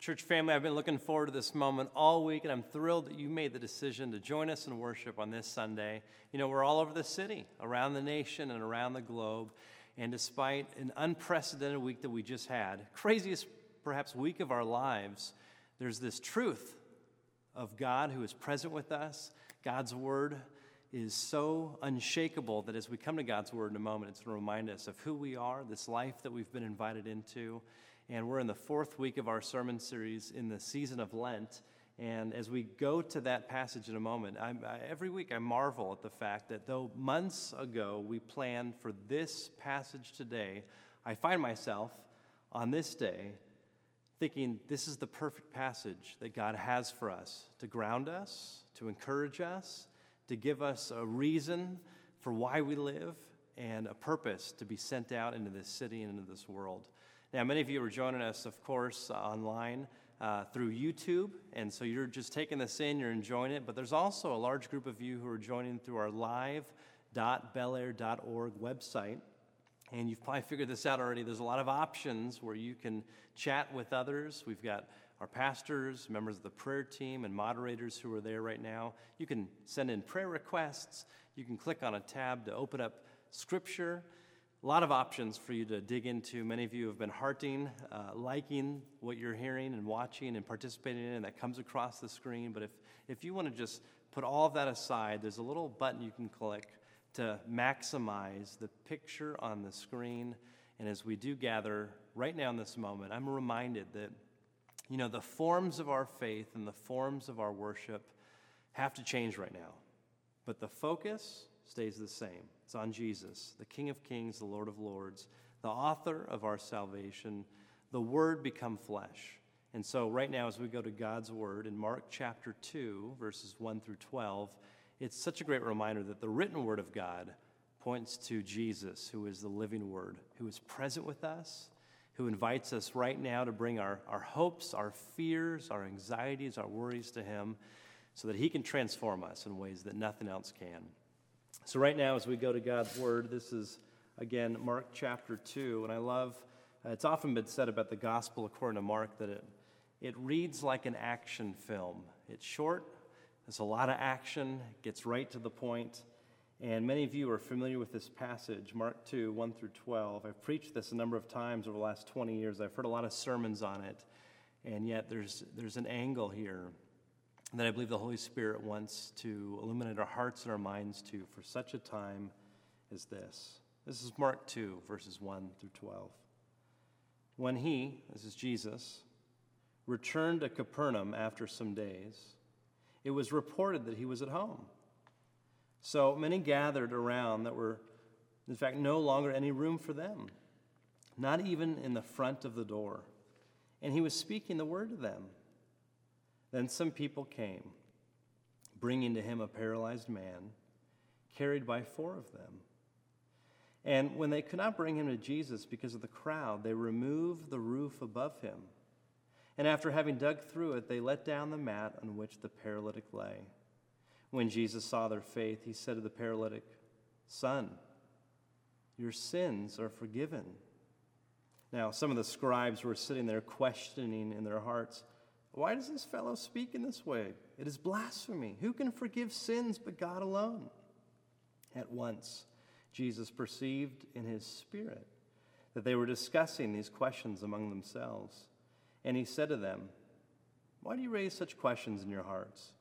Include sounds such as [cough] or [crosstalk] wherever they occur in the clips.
Church family, I've been looking forward to this moment all week, and I'm thrilled that you made the decision to join us in worship on this Sunday. You know, we're all over the city, around the nation, and around the globe. And despite an unprecedented week that we just had, craziest perhaps week of our lives, there's this truth of God who is present with us. God's word is so unshakable that as we come to God's word in a moment, it's going to remind us of who we are, this life that we've been invited into and we're in the fourth week of our sermon series in the season of Lent. And as we go to that passage in a moment, I, every week I marvel at the fact that though months ago we planned for this passage today, I find myself on this day thinking this is the perfect passage that God has for us to ground us, to encourage us, to give us a reason for why we live, and a purpose to be sent out into this city and into this world. Now, many of you are joining us, of course, online uh, through YouTube, and so you're just taking this in, you're enjoying it, but there's also a large group of you who are joining through our live.belair.org website. And you've probably figured this out already. There's a lot of options where you can chat with others. We've got our pastors, members of the prayer team, and moderators who are there right now. You can send in prayer requests. You can click on a tab to open up scripture. A lot of options for you to dig into. Many of you have been hearting, uh, liking what you're hearing and watching and participating in, and that comes across the screen. But if, if you want to just put all of that aside, there's a little button you can click to maximize the picture on the screen. And as we do gather right now in this moment, I'm reminded that, you know, the forms of our faith and the forms of our worship have to change right now. But the focus stays the same. It's on Jesus, the King of Kings, the Lord of Lords, the author of our salvation, the Word become flesh. And so, right now, as we go to God's Word in Mark chapter 2, verses 1 through 12, it's such a great reminder that the written Word of God points to Jesus, who is the living Word, who is present with us, who invites us right now to bring our, our hopes, our fears, our anxieties, our worries to Him so that He can transform us in ways that nothing else can. So, right now, as we go to God's Word, this is again Mark chapter 2. And I love, uh, it's often been said about the gospel according to Mark that it, it reads like an action film. It's short, there's a lot of action, it gets right to the point. And many of you are familiar with this passage, Mark 2, 1 through 12. I've preached this a number of times over the last 20 years. I've heard a lot of sermons on it. And yet, there's, there's an angle here that I believe the Holy Spirit wants to illuminate our hearts and our minds to for such a time as this. This is Mark 2, verses 1 through 12. When he, this is Jesus, returned to Capernaum after some days, it was reported that he was at home. So many gathered around that were, in fact, no longer any room for them, not even in the front of the door. And he was speaking the word to them. Then some people came, bringing to him a paralyzed man, carried by four of them. And when they could not bring him to Jesus because of the crowd, they removed the roof above him. And after having dug through it, they let down the mat on which the paralytic lay. When Jesus saw their faith, he said to the paralytic, Son, your sins are forgiven. Now, some of the scribes were sitting there questioning in their hearts, why does this fellow speak in this way? It is blasphemy. Who can forgive sins but God alone? At once, Jesus perceived in his spirit that they were discussing these questions among themselves. And he said to them, Why do you raise such questions in your hearts?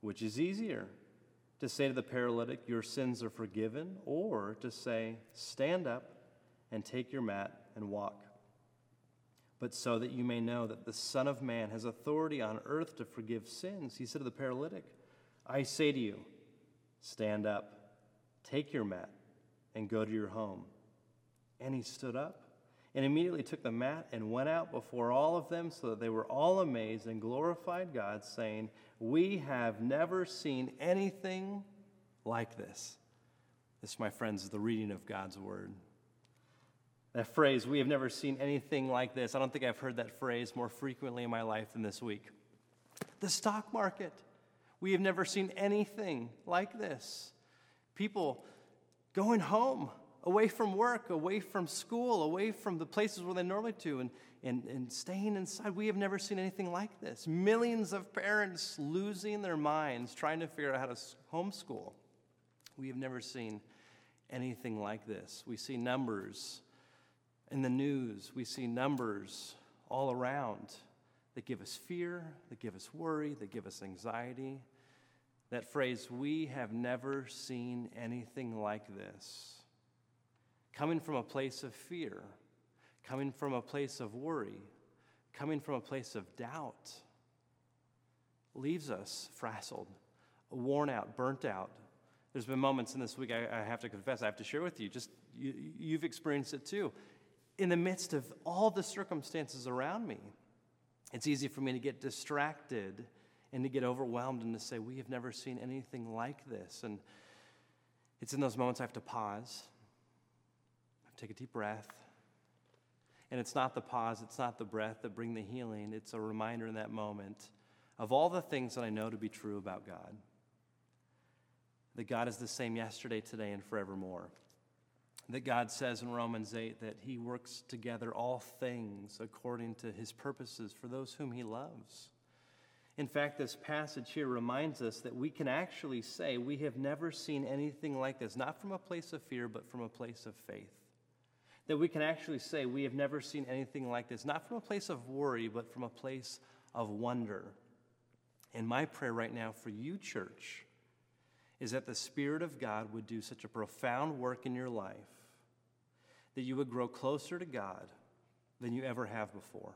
Which is easier, to say to the paralytic, Your sins are forgiven, or to say, Stand up and take your mat and walk? But so that you may know that the Son of Man has authority on earth to forgive sins. He said to the paralytic, I say to you, stand up, take your mat, and go to your home. And he stood up and immediately took the mat and went out before all of them, so that they were all amazed and glorified God, saying, We have never seen anything like this. This, my friends, is the reading of God's word. That phrase, we have never seen anything like this. I don't think I've heard that phrase more frequently in my life than this week. The stock market. We have never seen anything like this. People going home away from work, away from school, away from the places where they normally do, and, and, and staying inside. We have never seen anything like this. Millions of parents losing their minds trying to figure out how to homeschool. We have never seen anything like this. We see numbers in the news, we see numbers all around that give us fear, that give us worry, that give us anxiety. That phrase, we have never seen anything like this, coming from a place of fear, coming from a place of worry, coming from a place of doubt, leaves us frazzled, worn out, burnt out. There's been moments in this week, I, I have to confess, I have to share with you, just you, you've experienced it too. In the midst of all the circumstances around me, it's easy for me to get distracted and to get overwhelmed and to say, We have never seen anything like this. And it's in those moments I have to pause, I have to take a deep breath. And it's not the pause, it's not the breath that bring the healing. It's a reminder in that moment of all the things that I know to be true about God. That God is the same yesterday, today, and forevermore that God says in Romans 8 that He works together all things according to His purposes for those whom He loves. In fact, this passage here reminds us that we can actually say we have never seen anything like this, not from a place of fear, but from a place of faith. That we can actually say we have never seen anything like this, not from a place of worry, but from a place of wonder. And my prayer right now for you, church, is that the Spirit of God would do such a profound work in your life that you would grow closer to God than you ever have before.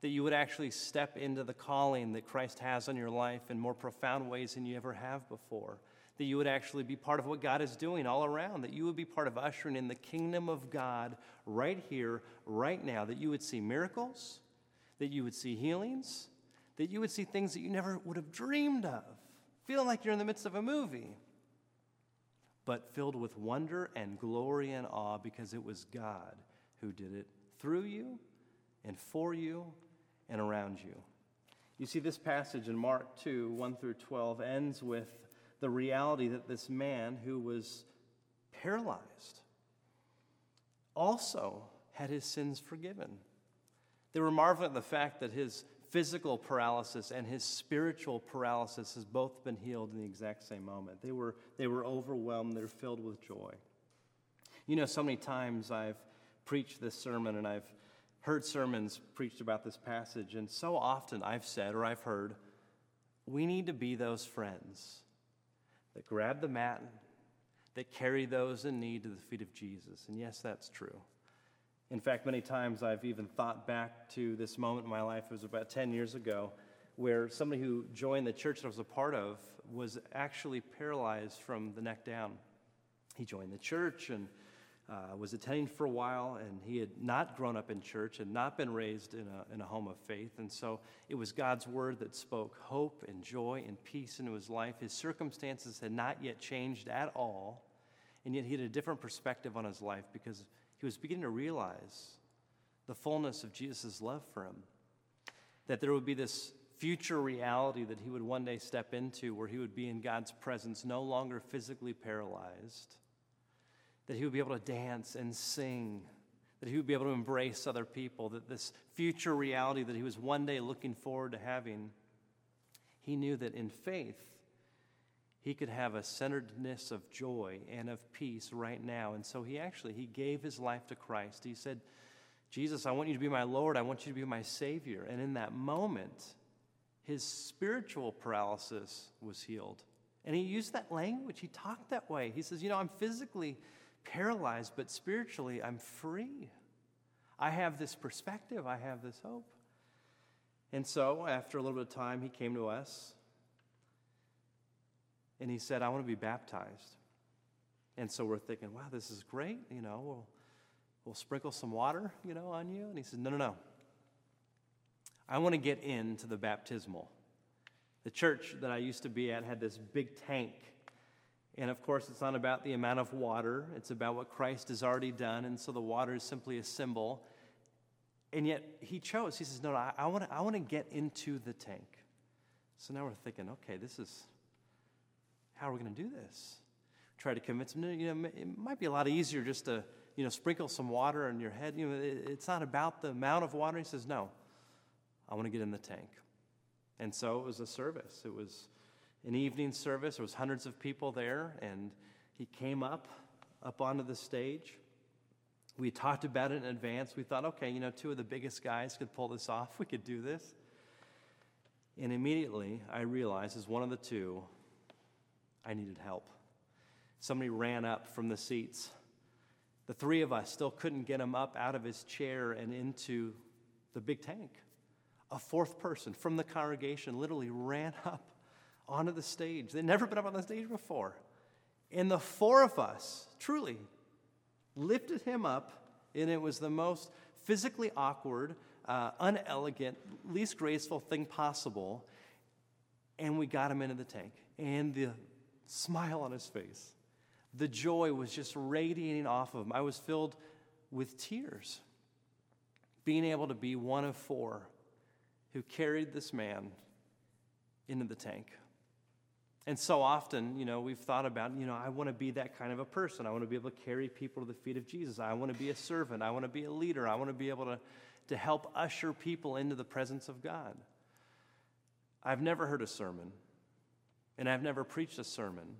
That you would actually step into the calling that Christ has on your life in more profound ways than you ever have before. That you would actually be part of what God is doing all around. That you would be part of ushering in the kingdom of God right here, right now. That you would see miracles, that you would see healings, that you would see things that you never would have dreamed of, feeling like you're in the midst of a movie but filled with wonder and glory and awe because it was God who did it through you and for you and around you. You see, this passage in Mark 2 1 through 12 ends with the reality that this man who was paralyzed also had his sins forgiven. They were marveling at the fact that his physical paralysis and his spiritual paralysis has both been healed in the exact same moment. They were, they were overwhelmed, they're filled with joy. You know, so many times I've preached this sermon and I've heard sermons preached about this passage, and so often I've said or I've heard, we need to be those friends that grab the mat, that carry those in need to the feet of Jesus. And yes, that's true. In fact, many times I've even thought back to this moment in my life, it was about 10 years ago, where somebody who joined the church that I was a part of was actually paralyzed from the neck down. He joined the church and uh, was attending for a while, and he had not grown up in church and not been raised in a, in a home of faith. And so it was God's word that spoke hope and joy and peace into his life. His circumstances had not yet changed at all, and yet he had a different perspective on his life because he was beginning to realize the fullness of Jesus' love for him. That there would be this future reality that he would one day step into where he would be in God's presence, no longer physically paralyzed. That he would be able to dance and sing. That he would be able to embrace other people. That this future reality that he was one day looking forward to having, he knew that in faith, he could have a centeredness of joy and of peace right now. And so he actually he gave his life to Christ. He said, "Jesus, I want you to be my Lord. I want you to be my savior." And in that moment, his spiritual paralysis was healed. And he used that language. He talked that way. He says, "You know, I'm physically paralyzed, but spiritually I'm free. I have this perspective. I have this hope." And so, after a little bit of time, he came to us and he said, I want to be baptized. And so we're thinking, wow, this is great. You know, we'll, we'll sprinkle some water, you know, on you. And he said, no, no, no. I want to get into the baptismal. The church that I used to be at had this big tank. And of course, it's not about the amount of water, it's about what Christ has already done. And so the water is simply a symbol. And yet he chose, he says, No, no I, I want to I wanna get into the tank. So now we're thinking, okay, this is how are we going to do this? try to convince him, you know, it might be a lot easier just to, you know, sprinkle some water on your head. You know, it's not about the amount of water. He says, no, I want to get in the tank. And so it was a service. It was an evening service. There was hundreds of people there, and he came up, up onto the stage. We talked about it in advance. We thought, okay, you know, two of the biggest guys could pull this off. We could do this. And immediately I realized, as one of the two, I needed help. Somebody ran up from the seats. The three of us still couldn't get him up out of his chair and into the big tank. A fourth person from the congregation literally ran [laughs] up onto the stage. They'd never been up on the stage before. And the four of us, truly, lifted him up, and it was the most physically awkward, uh, unelegant, least graceful thing possible. And we got him into the tank. And the smile on his face, the joy was just radiating off of him. I was filled with tears, being able to be one of four who carried this man into the tank. And so often, you know, we've thought about, you know, I want to be that kind of a person. I want to be able to carry people to the feet of Jesus. I want to be a servant. I want to be a leader. I want to be able to, to help usher people into the presence of God. I've never heard a sermon, and I've never preached a sermon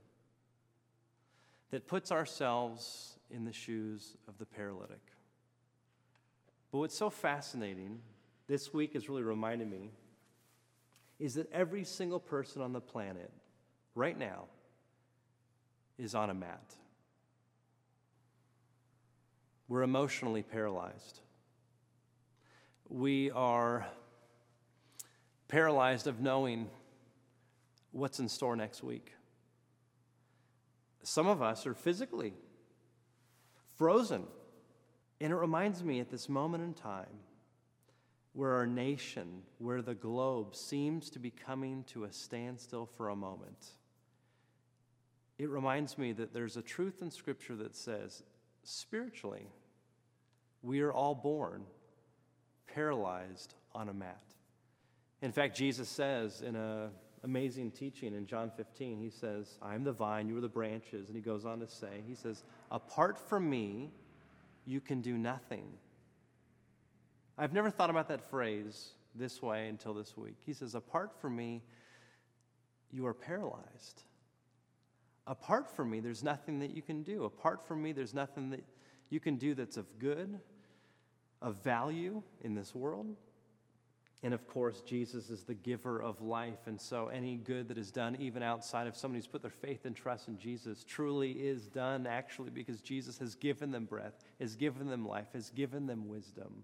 that puts ourselves in the shoes of the paralytic. But what's so fascinating this week has really reminded me is that every single person on the planet right now is on a mat. We're emotionally paralyzed. We are paralyzed of knowing what's in store next week. Some of us are physically frozen. And it reminds me at this moment in time where our nation, where the globe seems to be coming to a standstill for a moment it reminds me that there's a truth in Scripture that says, spiritually, we are all born paralyzed on a mat. In fact, Jesus says in an amazing teaching in John 15, he says, I'm the vine, you are the branches. And he goes on to say, he says, apart from me, you can do nothing. I've never thought about that phrase this way until this week. He says, apart from me, you are paralyzed. Apart from me, there's nothing that you can do. Apart from me, there's nothing that you can do that's of good, of value in this world. And of course, Jesus is the giver of life. And so, any good that is done, even outside of somebody who's put their faith and trust in Jesus, truly is done actually because Jesus has given them breath, has given them life, has given them wisdom.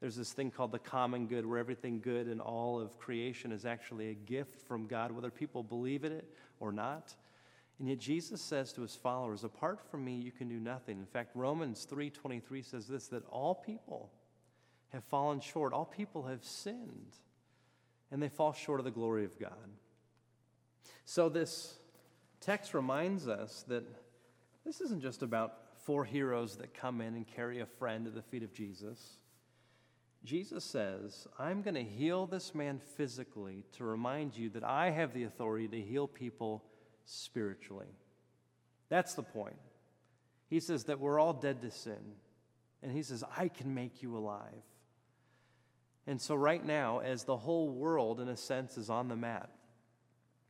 There's this thing called the common good, where everything good in all of creation is actually a gift from God, whether people believe in it or not. And yet Jesus says to his followers, apart from me you can do nothing. In fact, Romans 3:23 says this that all people have fallen short. All people have sinned and they fall short of the glory of God. So this text reminds us that this isn't just about four heroes that come in and carry a friend to the feet of Jesus. Jesus says, I'm going to heal this man physically to remind you that I have the authority to heal people spiritually. That's the point. He says that we're all dead to sin. And he says, I can make you alive. And so, right now, as the whole world, in a sense, is on the mat,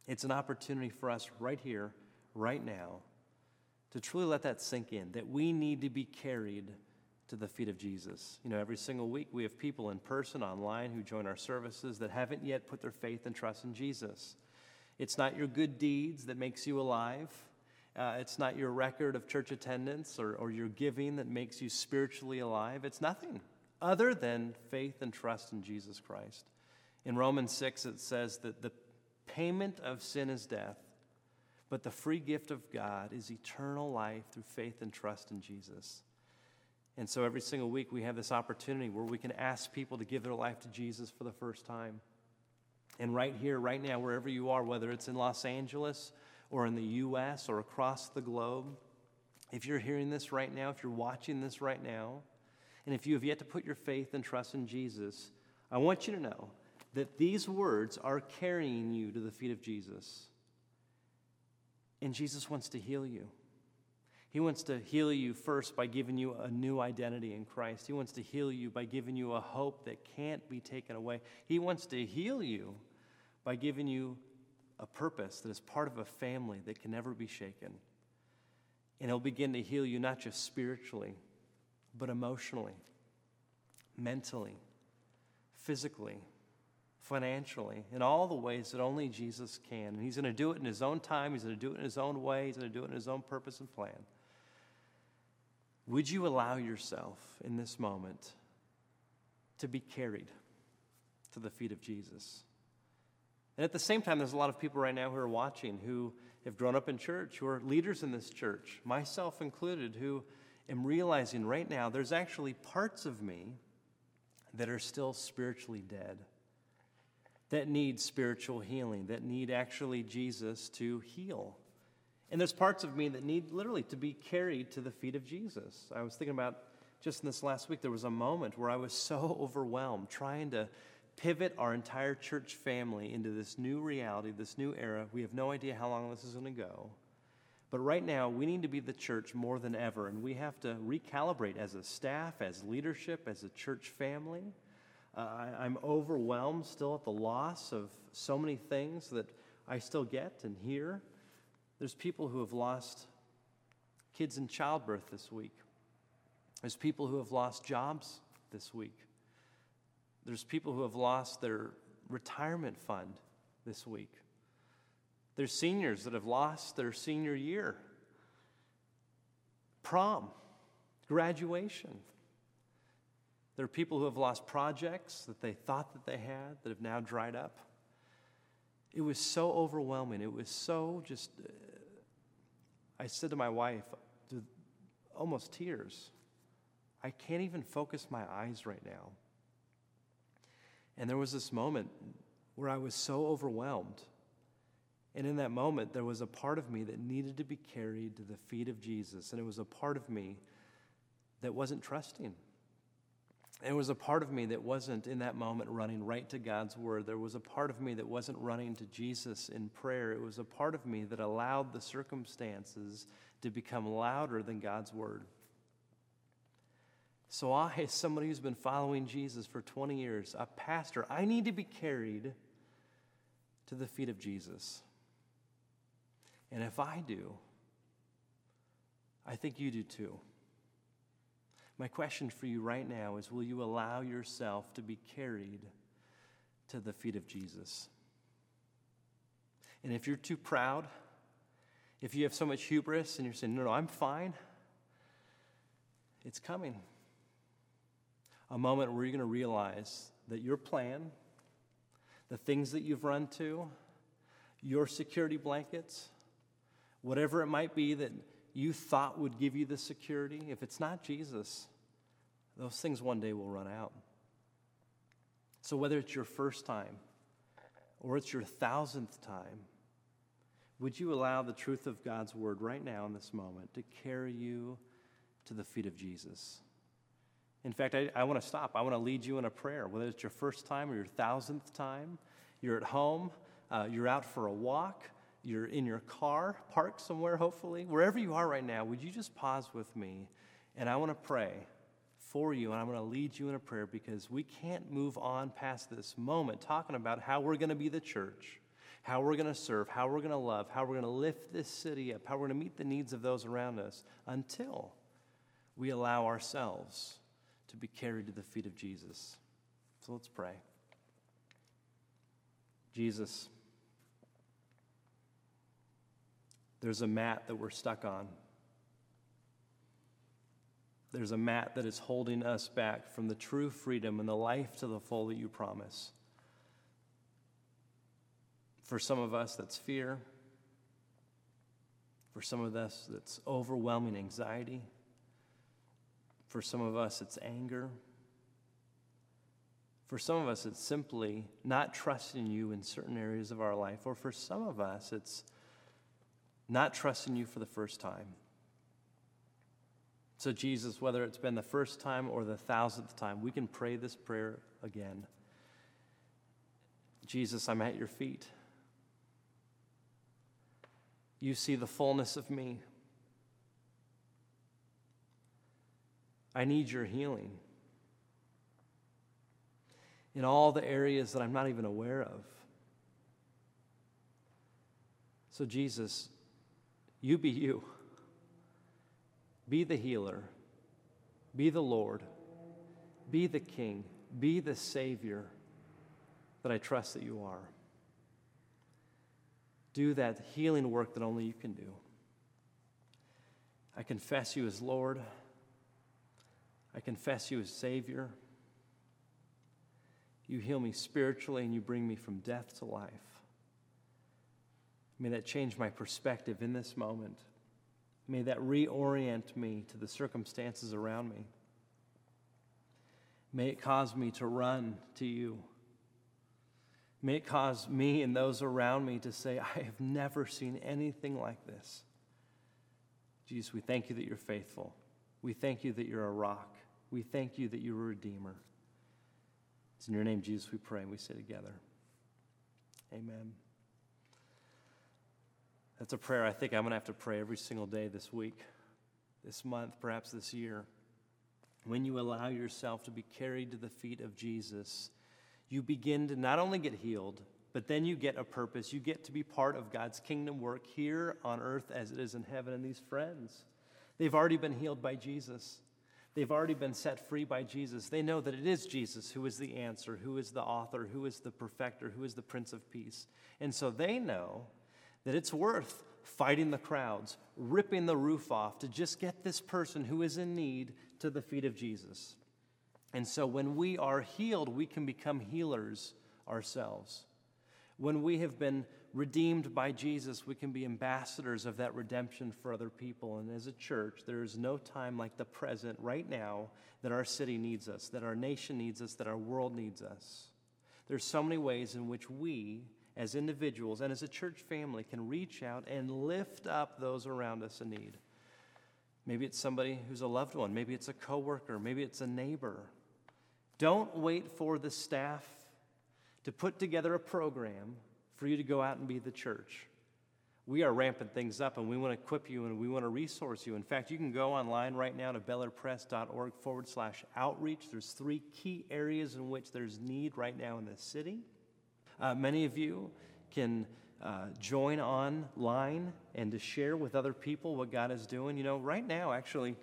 it's an opportunity for us right here, right now, to truly let that sink in that we need to be carried to the feet of Jesus. You know, every single week we have people in person, online, who join our services that haven't yet put their faith and trust in Jesus. It's not your good deeds that makes you alive. Uh, it's not your record of church attendance or, or your giving that makes you spiritually alive. It's nothing other than faith and trust in Jesus Christ. In Romans 6, it says that the payment of sin is death, but the free gift of God is eternal life through faith and trust in Jesus. And so every single week we have this opportunity where we can ask people to give their life to Jesus for the first time. And right here, right now, wherever you are, whether it's in Los Angeles or in the U.S. or across the globe, if you're hearing this right now, if you're watching this right now, and if you have yet to put your faith and trust in Jesus, I want you to know that these words are carrying you to the feet of Jesus. And Jesus wants to heal you. He wants to heal you first by giving you a new identity in Christ. He wants to heal you by giving you a hope that can't be taken away. He wants to heal you by giving you a purpose that is part of a family that can never be shaken. And He'll begin to heal you not just spiritually, but emotionally, mentally, physically, financially, in all the ways that only Jesus can. And He's going to do it in His own time, He's going to do it in His own way, He's going to do it in His own purpose and plan. Would you allow yourself in this moment to be carried to the feet of Jesus? And at the same time, there's a lot of people right now who are watching who have grown up in church, who are leaders in this church, myself included, who am realizing right now there's actually parts of me that are still spiritually dead, that need spiritual healing, that need actually Jesus to heal. And there's parts of me that need literally to be carried to the feet of Jesus. I was thinking about just in this last week, there was a moment where I was [laughs] so overwhelmed trying to pivot our entire church family into this new reality, this new era. We have no idea how long this is going to go. But right now, we need to be the church more than ever, and we have to recalibrate as a staff, as leadership, as a church family. Uh, I, I'm overwhelmed still at the loss of so many things that I still get and hear. There's people who have lost kids in childbirth this week. There's people who have lost jobs this week. There's people who have lost their retirement fund this week. There's seniors that have lost their senior year, prom, graduation. There are people who have lost projects that they thought that they had that have now dried up. It was so overwhelming. It was so just, uh, I said to my wife, almost tears, I can't even focus my eyes right now. And there was this moment where I was so overwhelmed and in that moment, there was a part of me that needed to be carried to the feet of Jesus. And it was a part of me that wasn't trusting. And it was a part of me that wasn't in that moment running right to God's word. There was a part of me that wasn't running to Jesus in prayer. It was a part of me that allowed the circumstances to become louder than God's word. So, I, as somebody who's been following Jesus for 20 years, a pastor, I need to be carried to the feet of Jesus. And if I do, I think you do too. My question for you right now is will you allow yourself to be carried to the feet of Jesus? And if you're too proud, if you have so much hubris and you're saying, no, no, I'm fine, it's coming. A moment where you're going to realize that your plan, the things that you've run to, your security blankets, whatever it might be that you thought would give you the security, if it's not Jesus, those things one day will run out. So, whether it's your first time or it's your thousandth time, would you allow the truth of God's word right now in this moment to carry you to the feet of Jesus? In fact, I, I want to stop. I want to lead you in a prayer, whether it's your first time or your thousandth time. You're at home, uh, you're out for a walk, you're in your car, parked somewhere, hopefully, wherever you are right now, would you just pause with me? And I want to pray for you, and I'm going to lead you in a prayer because we can't move on past this moment talking about how we're going to be the church, how we're going to serve, how we're going to love, how we're going to lift this city up, how we're going to meet the needs of those around us until we allow ourselves to be carried to the feet of Jesus. So let's pray. Jesus, There's a mat that we're stuck on. There's a mat that is holding us back from the true freedom and the life to the full that you promise. For some of us, that's fear. For some of us, that's overwhelming anxiety. For some of us, it's anger. For some of us, it's simply not trusting you in certain areas of our life. Or for some of us, it's not trusting you for the first time. So, Jesus, whether it's been the first time or the thousandth time, we can pray this prayer again. Jesus, I'm at your feet. You see the fullness of me. I need your healing in all the areas that I'm not even aware of. So, Jesus, you be you. Be the healer. Be the Lord. Be the King. Be the Savior that I trust that you are. Do that healing work that only you can do. I confess you as Lord. I confess you as Savior. You heal me spiritually and you bring me from death to life. May that change my perspective in this moment. May that reorient me to the circumstances around me. May it cause me to run to you. May it cause me and those around me to say, I have never seen anything like this. Jesus, we thank you that you're faithful. We thank you that you're a rock. We thank you that you're a redeemer. It's in your name, Jesus, we pray and we say together. Amen. That's a prayer I think I'm going to have to pray every single day this week, this month, perhaps this year. When you allow yourself to be carried to the feet of Jesus, you begin to not only get healed, but then you get a purpose. You get to be part of God's kingdom work here on earth as it is in heaven. And these friends, they've already been healed by Jesus. They've already been set free by Jesus. They know that it is Jesus who is the answer, who is the author, who is the perfecter, who is the Prince of Peace. And so they know that it's worth fighting the crowds, ripping the roof off to just get this person who is in need to the feet of Jesus. And so when we are healed, we can become healers ourselves. When we have been redeemed by Jesus, we can be ambassadors of that redemption for other people. And as a church, there is no time like the present, right now, that our city needs us, that our nation needs us, that our world needs us. There's so many ways in which we as individuals and as a church family can reach out and lift up those around us in need. Maybe it's somebody who's a loved one, maybe it's a coworker, maybe it's a neighbor. Don't wait for the staff to put together a program for you to go out and be the church. We are ramping things up and we want to equip you and we want to resource you. In fact, you can go online right now to belairpres.org forward slash outreach. There's three key areas in which there's need right now in the city. Uh, many of you can uh, join online and to share with other people what God is doing. You know, right now, actually,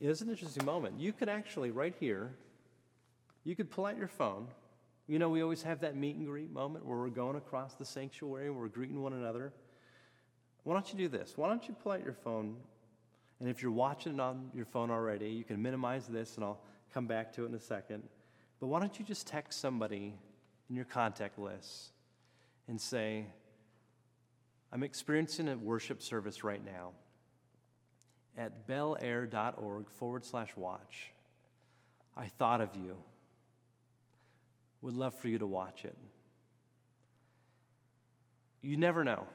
it's an interesting moment. You could actually, right here, you could pull out your phone. You know, we always have that meet and greet moment where we're going across the sanctuary, we're greeting one another. Why don't you do this? Why don't you pull out your phone? And if you're watching it on your phone already, you can minimize this and I'll come back to it in a second. But why don't you just text somebody in your contact list and say, I'm experiencing a worship service right now at belair.org forward slash watch. I thought of you. Would love for you to watch it. You never know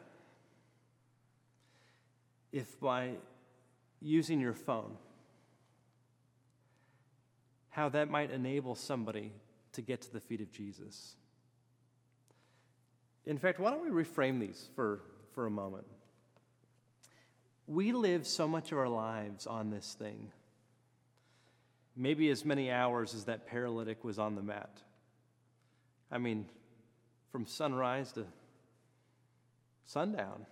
if by using your phone, how that might enable somebody to get to the feet of Jesus. In fact, why don't we reframe these for, for a moment? We live so much of our lives on this thing. Maybe as many hours as that paralytic was on the mat. I mean, from sunrise to sundown.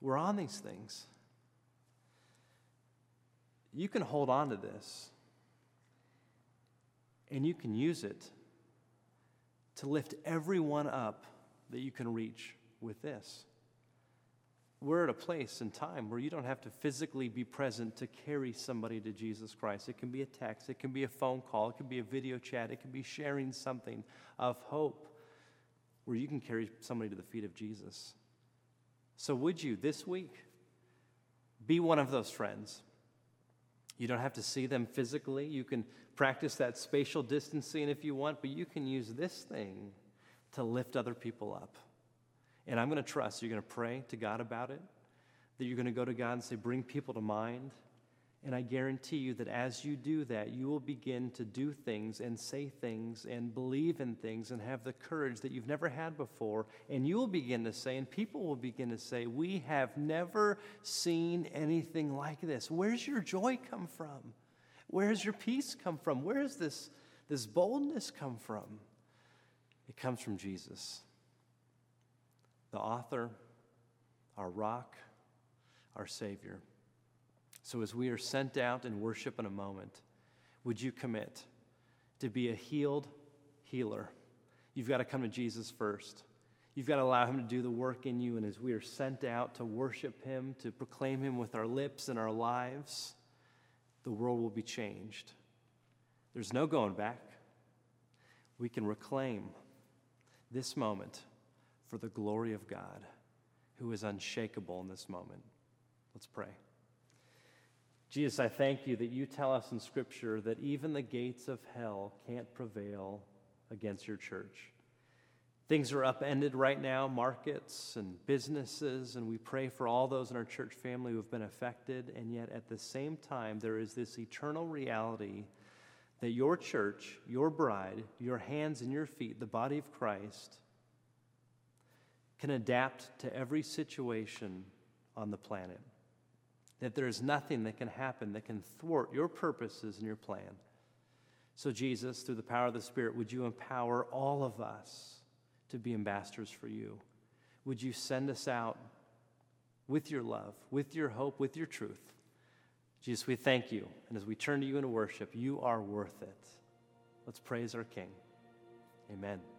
We're on these things. You can hold on to this and you can use it to lift everyone up that you can reach with this. We're at a place and time where you don't have to physically be present to carry somebody to Jesus Christ. It can be a text, it can be a phone call, it can be a video chat, it can be sharing something of hope where you can carry somebody to the feet of Jesus. So, would you this week be one of those friends? You don't have to see them physically. You can practice that spatial distancing if you want, but you can use this thing to lift other people up. And I'm going to trust you're going to pray to God about it, that you're going to go to God and say, bring people to mind, and I guarantee you that as you do that, you will begin to do things and say things and believe in things and have the courage that you've never had before. And you will begin to say, and people will begin to say, We have never seen anything like this. Where's your joy come from? Where does your peace come from? Where does this, this boldness come from? It comes from Jesus, the author, our rock, our Savior. So as we are sent out in worship in a moment, would you commit to be a healed healer? You've got to come to Jesus first. You've got to allow Him to do the work in you. And as we are sent out to worship Him, to proclaim Him with our lips and our lives, the world will be changed. There's no going back. We can reclaim this moment for the glory of God, who is unshakable in this moment. Let's pray. Jesus, I thank you that you tell us in Scripture that even the gates of hell can't prevail against your church. Things are upended right now, markets and businesses, and we pray for all those in our church family who have been affected. And yet, at the same time, there is this eternal reality that your church, your bride, your hands and your feet, the body of Christ, can adapt to every situation on the planet. That there is nothing that can happen that can thwart your purposes and your plan. So, Jesus, through the power of the Spirit, would you empower all of us? to be ambassadors for you. Would you send us out with your love, with your hope, with your truth? Jesus, we thank you. And as we turn to you in worship, you are worth it. Let's praise our King. Amen.